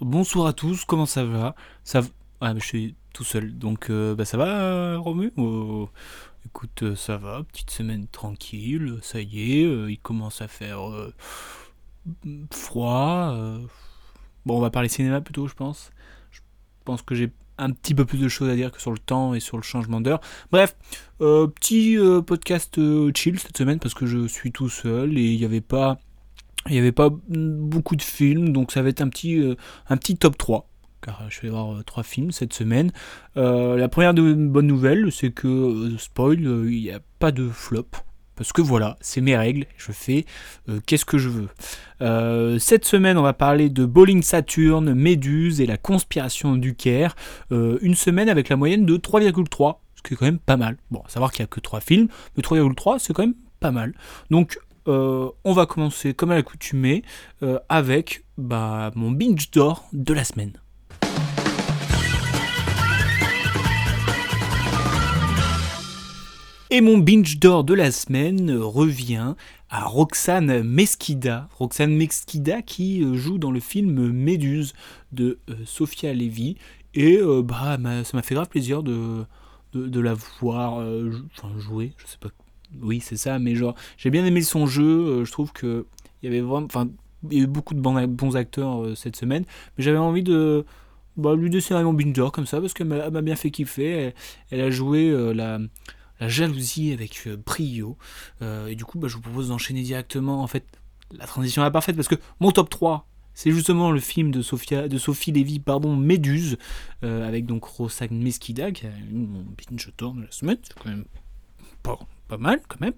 Bonsoir à tous, comment ça va? Ça. Ah, je suis tout seul, donc euh, bah, ça va, Romu? Oh, Écoute, euh, ça va, petite semaine tranquille, ça y est, euh, il commence à faire froid. Bon, on va parler cinéma plutôt, je pense. Je pense que j'ai un petit peu plus de choses à dire que sur le temps et sur le changement d'heure. Bref, petit podcast chill cette semaine parce que je suis tout seul et il n'y avait pas... Il n'y avait pas beaucoup de films, donc ça va être un petit, euh, un petit top 3 car je vais voir euh, trois films cette semaine. Euh, la première bonne nouvelle, c'est que, euh, spoil, euh, il n'y a pas de flop. Parce que voilà, c'est mes règles, je fais euh, qu'est-ce que je veux. Euh, cette semaine, on va parler de Bowling Saturn, Méduse et la conspiration du Caire. Euh, une semaine avec la moyenne de 3,3, ce qui est quand même pas mal. Bon, à savoir qu'il n'y a que 3 films, mais 3,3, c'est quand même pas mal. Donc, euh, on va commencer comme à l'accoutumée euh, avec bah, mon binge d'or de la semaine. Et mon binge d'or de la semaine revient à Roxane Mesquida. Roxane Mesquida qui euh, joue dans le film Méduse de euh, Sofia Levy. Et euh, bah, ça m'a fait grave plaisir de, de, de la voir jouer. Je sais pas. Oui, c'est ça, mais genre, j'ai bien aimé son jeu. euh, je trouve que il y avait vraiment. Enfin, il y a eu beaucoup de bons, acteurs euh, cette semaine. Mais j'avais envie de. Bah, lui décerner mon binge d'or comme ça parce qu'elle m'a bien fait kiffer. Elle, a joué euh, la la jalousie avec euh, brio. Et du coup, bah, je vous propose d'enchaîner directement. En fait, la transition est parfaite parce que mon top 3, c'est justement le film de, Sophia, de Sophie Lévy, pardon, Méduse, avec donc Roxane Mesquida, qui a eu mon binge d'or de la semaine. C'est quand même pas, pas mal, quand même.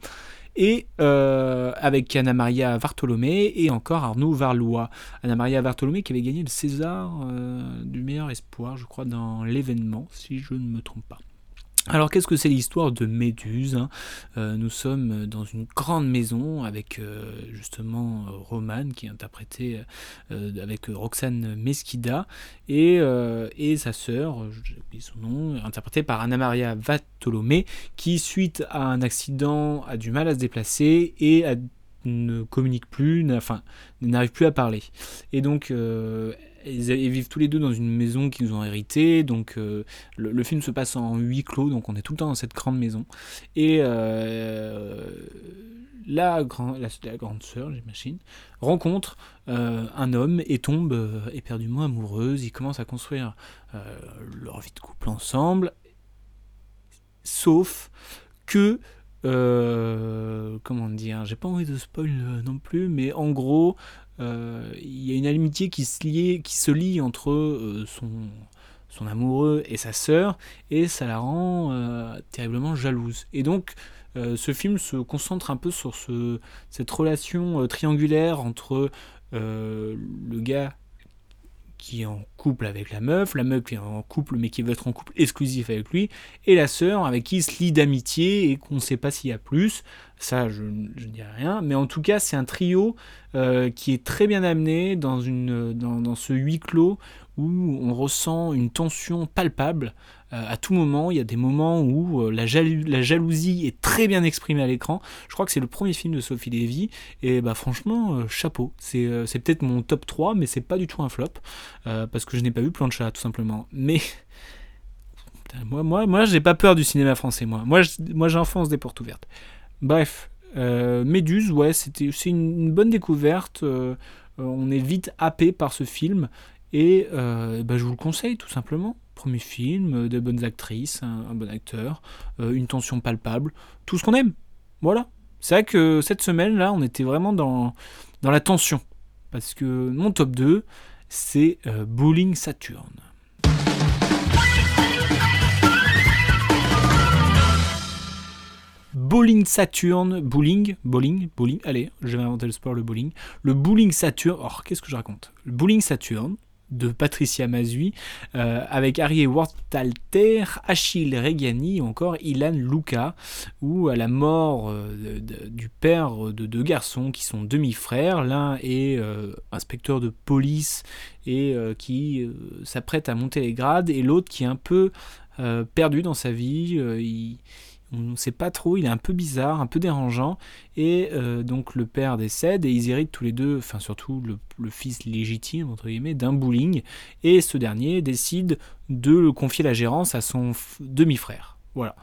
Et euh, avec Anna Maria Vartolomé et encore Arnaud Varlois. Anna Maria Vartolomé qui avait gagné le César euh, du meilleur espoir, je crois, dans l'événement, si je ne me trompe pas. Alors qu'est-ce que c'est l'histoire de Méduse hein? Euh, Nous sommes dans une grande maison avec euh, justement Romane qui est interprétée euh, avec Roxane Mesquida et, et sa sœur, j'ai son nom, interprétée par Anna Maria Vatolomé qui suite à un accident a du mal à se déplacer et ne communique plus, n'arrive plus à parler. Et donc ils, vivent tous les deux dans une maison qu'ils ont héritée, donc euh, le, film se passe en huis clos, donc on est tout le temps dans cette grande maison. Et euh, la, la, grande sœur, j'imagine, rencontre euh, un homme et tombe éperdument amoureuse. Ils commencent à construire leur vie de couple ensemble, sauf que comment dire, j'ai pas envie de spoil euh, non plus, mais en gros, euh, il y a une amitié qui se lie, qui se lie entre euh, son, son amoureux et sa sœur, et ça la rend terriblement jalouse. Et donc, ce film se concentre un peu sur ce, cette relation triangulaire entre le gars qui est en couple avec la meuf, la meuf qui est en couple mais qui veut être en couple exclusif avec lui, et la sœur avec qui il se lie d'amitié et qu'on ne sait pas s'il y a plus. Ça, je ne dirai rien. Mais en tout cas, c'est un trio euh, qui est très bien amené dans, une, dans, dans ce huis clos où on ressent une tension palpable. Euh, à tout moment, il y a des moments où euh, la, jalou- la jalousie est très bien exprimée à l'écran. Je crois que c'est le premier film de Sophie Lévy. Et bah franchement, chapeau. C'est peut-être mon top 3, mais c'est pas du tout un flop. parce que je n'ai pas vu Plancha, tout simplement. Mais... Moi, moi, moi j'ai pas peur du cinéma français, moi. Moi j'enfonce des portes ouvertes. Bref, euh, Méduse, ouais, c'était c'est une, bonne découverte. euh, euh, on est vite happé par ce film et bah, je vous le conseille tout simplement. Premier film, de bonnes actrices, un, bon acteur, une tension palpable, tout ce qu'on aime. Voilà. C'est vrai que cette semaine là, on était vraiment dans, dans la tension parce que mon top 2, c'est Bowling Saturn. Bowling Saturn, bowling, bowling, bowling, allez, je vais inventer le sport, le bowling. Le bowling Saturn, oh, qu'est-ce que je raconte? Le bowling Saturn, de Patricia Mazui, euh, avec Harry Wortalter, Achille Regani ou encore Ilan Luca, où à la mort euh, du père de deux garçons qui sont demi-frères, l'un est euh, inspecteur de police et qui s'apprête à monter les grades, et l'autre qui est un peu perdu dans sa vie, il on ne sait pas trop, il est un peu bizarre, un peu dérangeant, et euh, donc le père décède, et ils héritent tous les deux, enfin surtout le, fils légitime, entre guillemets, d'un bowling, et ce dernier décide de confier la gérance à son demi-frère. Voilà.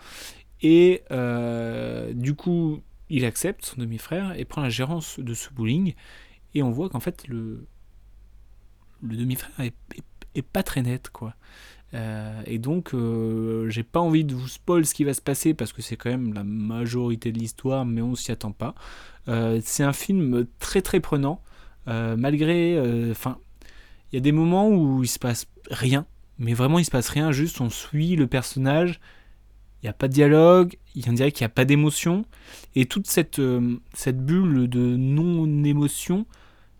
Et euh, du coup, il accepte son demi-frère et prend la gérance de ce bowling, et on voit qu'en fait, le, demi-frère est, pas très net, quoi. Euh, et donc, euh, j'ai pas envie de vous spoil ce qui va se passer parce que c'est quand même la majorité de l'histoire, mais on s'y attend pas. Euh, c'est un film très très prenant, malgré. Enfin, il y a des moments où il se passe rien, mais vraiment il se passe rien, juste on suit le personnage. Il n'y a pas de dialogue, il dirait qu'il n'y a pas d'émotion. Et toute cette, cette bulle de non-émotion,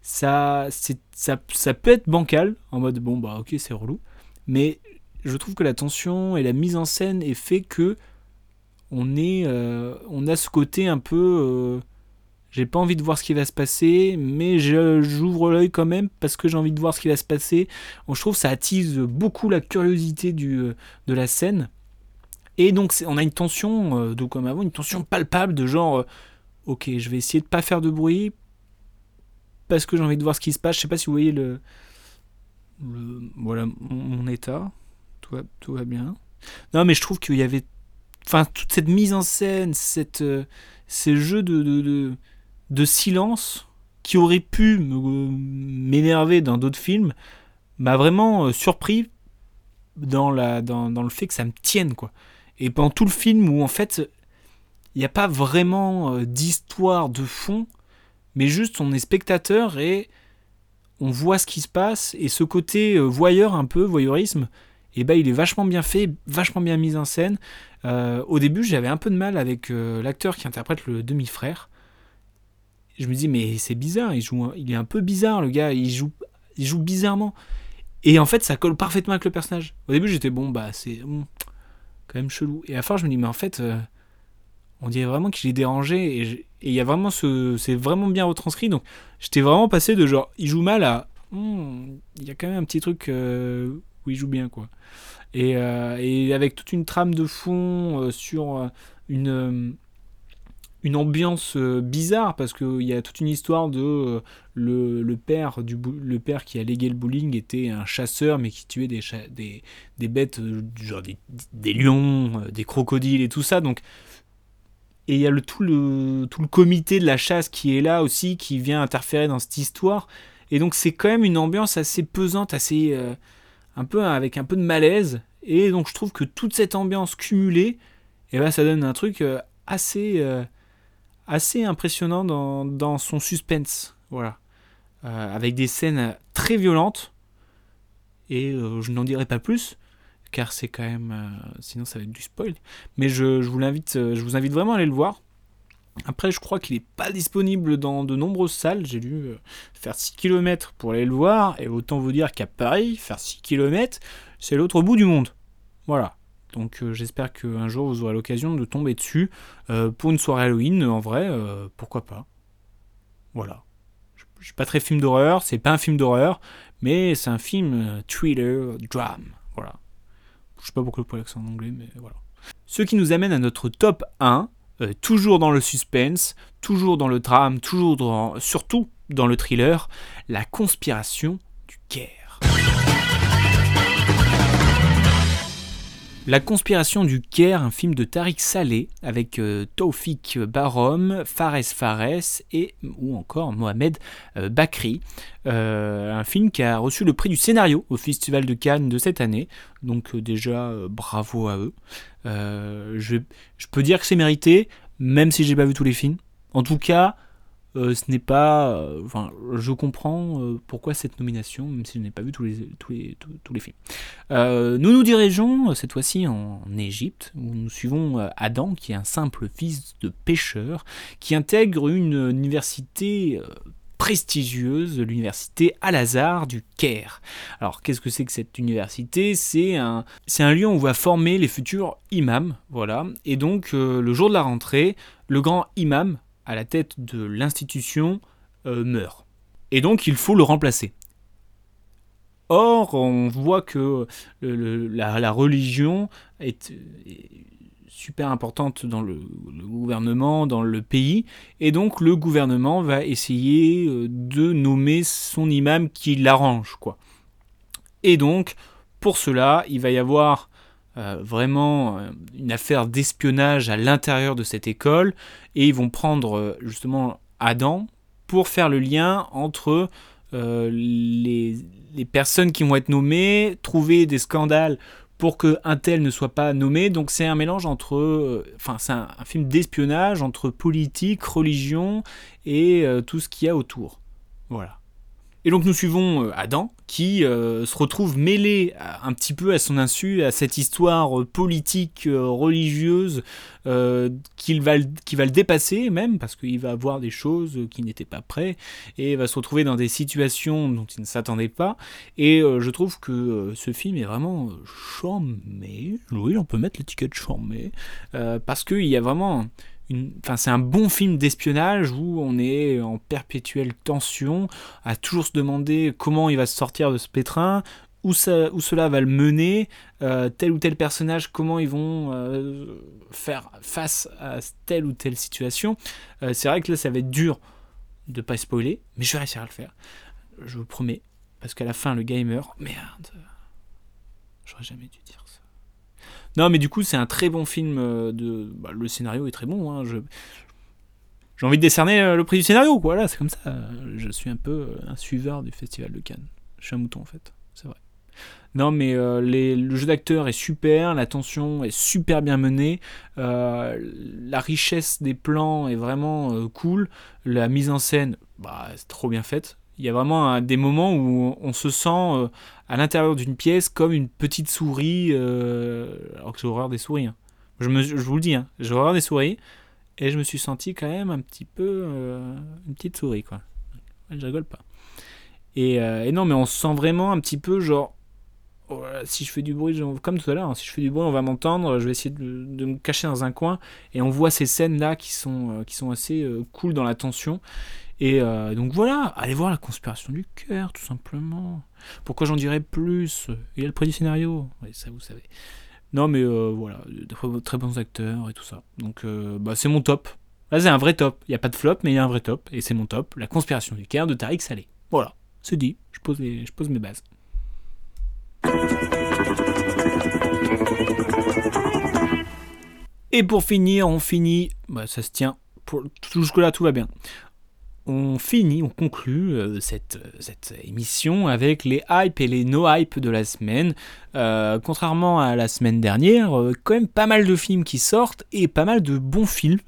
ça, ça, ça peut être bancal, en mode bon, bah ok, c'est relou. Mais je trouve que la tension et la mise en scène est fait que on est, euh, on a ce côté un peu, euh, j'ai pas envie de voir ce qui va se passer, mais j'ouvre l'œil quand même parce que j'ai envie de voir ce qui va se passer. je trouve que ça attise beaucoup la curiosité euh, de la scène. Et donc on a une tension, de comme avant, une tension palpable de genre, ok, je vais essayer de pas faire de bruit parce que j'ai envie de voir ce qui se passe. Je sais pas si vous voyez le, voilà mon état tout va, bien. Non, mais je trouve qu'il y avait. Enfin, toute cette mise en scène, cette, euh, ces jeux de, de, silence qui auraient pu m'énerver dans d'autres films, m'a vraiment euh, surpris dans, la, dans, dans, le fait que ça me tienne, quoi. Et pendant tout le film où, en fait, il n'y a pas vraiment euh, d'histoire de fond, mais juste on est spectateur et on voit ce qui se passe, et ce côté voyeur un peu, voyeurisme, et bah il est vachement bien fait, vachement bien mis en scène. Euh, au début, j'avais un peu de mal avec euh, l'acteur qui interprète le demi-frère. Je me dis mais c'est bizarre, il joue, il est un peu bizarre le gars, il joue, il joue bizarrement. Et en fait, ça colle parfaitement avec le personnage. Au début, j'étais bon bah c'est quand même chelou. Et à la fin, je me dis mais en fait, euh, on dirait vraiment qu'il est dérangé et il y a vraiment ce, c'est vraiment bien retranscrit. Donc j'étais vraiment passé de genre il joue mal à, hmm, il y a quand même un petit truc où il joue bien quoi. Et, euh, et avec toute une trame de fond euh, sur euh, une une ambiance bizarre parce qu'il y a toute une histoire de le, le, père du le père qui a légué le bowling était un chasseur mais qui tuait des, des, des bêtes genre des, des, lions des crocodiles et tout ça donc et il y a le, tout, le, tout le comité de la chasse qui est là aussi qui vient interférer dans cette histoire et donc c'est quand même une ambiance assez pesante assez un peu avec un peu de malaise. Et donc je trouve que toute cette ambiance cumulée, eh ben, ça donne un truc euh, assez, euh, assez impressionnant dans, son suspense. Voilà. Euh, avec des scènes très violentes. Et je n'en dirai pas plus, car c'est quand même. sinon ça va être du spoil. Mais je, je vous, l'invite, je vous invite vraiment à aller le voir. Après, je crois qu'il n'est pas disponible dans de nombreuses salles. J'ai dû euh, faire 6 km pour aller le voir. Et autant vous dire qu'à Paris, faire 6 km, c'est l'autre bout du monde. Voilà. Donc euh, j'espère qu'un jour vous aurez l'occasion de tomber dessus. Euh, pour une soirée Halloween, en vrai, pourquoi pas. Voilà. Je suis pas très film d'horreur, c'est pas un film d'horreur, mais c'est un film thriller, drame. Voilà. Je sais pas pourquoi le l'accent en anglais, mais voilà. Ce qui nous amène à notre top 1. Euh, toujours dans le suspense, toujours dans le drame, toujours dans, surtout dans le thriller, la conspiration du Caire. La conspiration du Caire, un film de Tariq Saleh avec euh, Taufik Barom, Fares Fares et ou encore Mohamed euh, Bakri. un film qui a reçu le prix du scénario au Festival de Cannes de cette année. Donc déjà bravo à eux. Je, je, peux dire que c'est mérité, même si j'ai pas vu tous les films. En tout cas, ce n'est pas. enfin, je comprends pourquoi cette nomination, même si je n'ai pas vu tous les, tous les, tous, les films. nous nous dirigeons cette fois-ci en Égypte, où nous suivons Adam, qui est un simple fils de pêcheur, qui intègre une université prestigieuse l'université Al-Azhar du Caire. Alors qu'est-ce que c'est que cette université? C'est un, c'est un lieu où on va former les futurs imams, voilà. Et donc euh, le jour de la rentrée, le grand imam à la tête de l'institution euh, meurt. Et donc il faut le remplacer. Or, on voit que le- la, religion est, est super importante dans le, le gouvernement, dans le pays, et donc le gouvernement va essayer euh, de nommer son imam qui l'arrange, quoi. Et donc, pour cela, il va y avoir euh, vraiment euh, une affaire d'espionnage à l'intérieur de cette école, et ils vont prendre euh, justement Adam pour faire le lien entre les, personnes qui vont être nommées, trouver des scandales pour que un tel ne soit pas nommé. Donc c'est un mélange entre, enfin c'est un, film d'espionnage entre politique, religion et tout ce qu'il y a autour. Voilà. Et donc nous suivons Adam qui euh, se retrouve mêlé un petit peu à son insu à cette histoire euh, politique, euh, religieuse, qu'il va, qui va le dépasser même parce qu'il va voir des choses qui n'étaient pas prêts et va se retrouver dans des situations dont il ne s'attendait pas. Et je trouve que ce film est vraiment charmé. Oui, on peut mettre l'étiquette charmé parce qu'il y a vraiment Enfin, c'est un bon film d'espionnage où on est en perpétuelle tension, à toujours se demander comment il va se sortir de ce pétrin, où, ça, où cela va le mener, euh, tel ou tel personnage, comment ils vont euh, faire face à telle ou telle situation. Euh, c'est vrai que là, ça va être dur de pas spoiler, mais je vais réussir à le faire. Je vous promets, parce qu'à la fin, le gars meurt. Merde, j'aurais jamais dû dire. Non, mais du coup, c'est un très bon film. euh, De... bah, le scénario est très bon. hein. J'ai envie de décerner euh, le prix du scénario, quoi. Voilà, c'est comme ça. Je suis un peu euh, un suiveur du Festival de Cannes. Je suis un mouton, en fait. C'est vrai. Non, mais le jeu d'acteur est super, la tension est super bien menée, la richesse des plans est vraiment cool, la mise en scène, bah, c'est trop bien faite. Il y a vraiment des moments où on se sent à l'intérieur d'une pièce comme une petite souris, euh, alors que j'ai horreur des souris. hein. Je, me- vous le dis, hein, j'ai horreur des souris, et je me suis senti quand même un petit peu euh, une petite souris, quoi. Je rigole pas. Et, euh, et non, mais on se sent vraiment un petit peu genre. oh si je fais du bruit, comme tout à l'heure, hein, si je fais du bruit, on va m'entendre. Je vais essayer de, de me cacher dans un coin. Et on voit ces scènes-là qui sont, qui sont assez cool dans la tension. Et euh, donc voilà, allez voir la conspiration du cœur, tout simplement. Pourquoi j'en dirais plus? Il y a le prix du scénario. Oui, ça vous savez. Non, mais euh, voilà, très, bons acteurs et tout ça. Donc euh, bah, c'est mon top. Là, c'est un vrai top. Il n'y a pas de flop, mais il y a un vrai top. Et c'est mon top. La conspiration du cœur de Tariq Saleh. Voilà, c'est dit. Je pose, je pose mes bases. Et pour finir, on finit. Bah, ça se tient. Pour, jusque-là, tout va bien. On finit, on conclut euh, cette, cette émission avec les hypes et les no-hypes de la semaine. Euh, contrairement à la semaine dernière, euh, quand même pas mal de films qui sortent et pas mal de bons films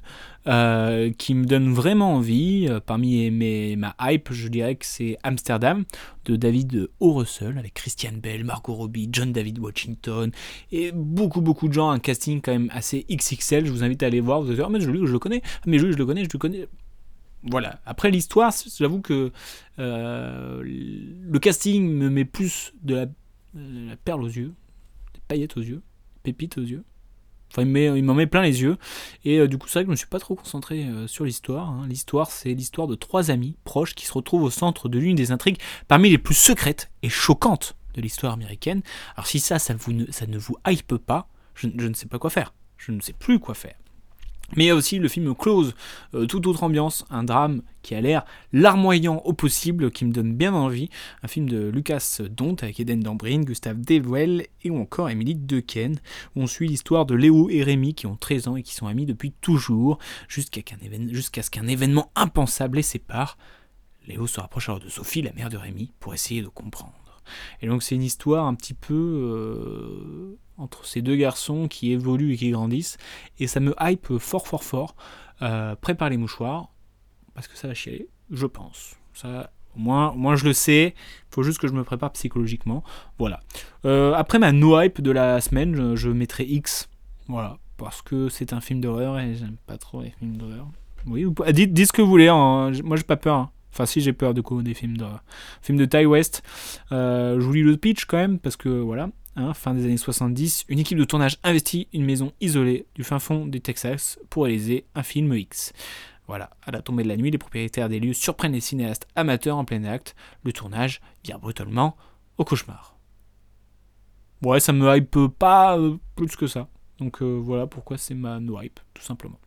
euh, qui me donnent vraiment envie. Euh, parmi mes, ma hype, je dirais que c'est Amsterdam de David O. Russell avec Christian Bell, Margot Robbie, John David Washington et beaucoup beaucoup de gens, un casting quand même assez XXL. Je vous invite à aller voir. Vous allez dire, ah, mais je, je le connais, Ah, mais je, je le connais, je le connais. Voilà. Après l'histoire, j'avoue que euh, le casting me met plus de la, perle aux yeux, des paillettes aux yeux, pépites aux yeux. Enfin, il m'en met plein les yeux. Et euh, du coup, c'est vrai que je ne suis pas trop concentré euh, sur l'histoire. hein. L'histoire, c'est l'histoire de trois amis proches qui se retrouvent au centre de l'une des intrigues parmi les plus secrètes et choquantes de l'histoire américaine. Alors si ça, ça, ne, vous hype pas, je ne sais pas quoi faire. Je ne sais plus quoi faire. Mais il y a aussi le film Close, euh, toute autre ambiance, un drame qui a l'air larmoyant au possible, qui me donne bien envie. Un film de Lucas Dont avec Eden Dambrin, Gustave Devell et encore Emily Dequesne, où on suit l'histoire de Léo et Rémi qui ont 13 ans et qui sont amis depuis toujours, jusqu'à ce qu'un événement impensable les sépare. Léo se rapproche alors de Sophie, la mère de Rémi, pour essayer de comprendre. Et donc c'est une histoire un petit peu euh, entre ces deux garçons qui évoluent et qui grandissent. Et ça me hype fort fort fort. Euh, prépare les mouchoirs, parce que ça va chialer, je pense. Ça, au moins, je le sais. Il faut juste que je me prépare psychologiquement. Voilà. Euh, après ma no hype de la semaine, je, mettrai X. Voilà. Parce que c'est un film d'horreur et j'aime pas trop les films d'horreur. Oui, dites ce que vous voulez. hein. Moi j'ai pas peur. hein. Enfin, si j'ai peur de quoi des films de, films de West. Euh, je vous lis le pitch quand même, parce que voilà, hein, fin des années 70, une équipe de tournage investit une maison isolée du fin fond du Texas pour réaliser un film X. Voilà, à la tombée de la nuit, les propriétaires des lieux surprennent les cinéastes amateurs en plein acte. Le tournage vire brutalement au cauchemar. Ouais, ça me hype pas euh, plus que ça. Donc euh, voilà pourquoi c'est ma no hype, tout simplement.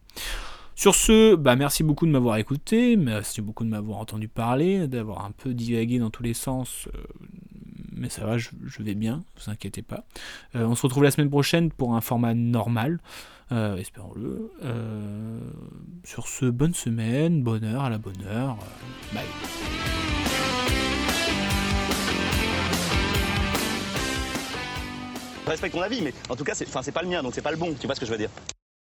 Sur ce, bah merci beaucoup de m'avoir écouté, merci beaucoup de m'avoir entendu parler, d'avoir un peu divagué dans tous les sens, euh, mais ça va, je, vais bien, ne vous inquiétez pas. Euh, on se retrouve la semaine prochaine pour un format normal, espérons-le. sur ce, bonne semaine, bonne heure à la bonne heure, bye. Respecte ton avis, mais en tout cas, c'est pas le mien, donc c'est pas le bon. Tu vois ce que je veux dire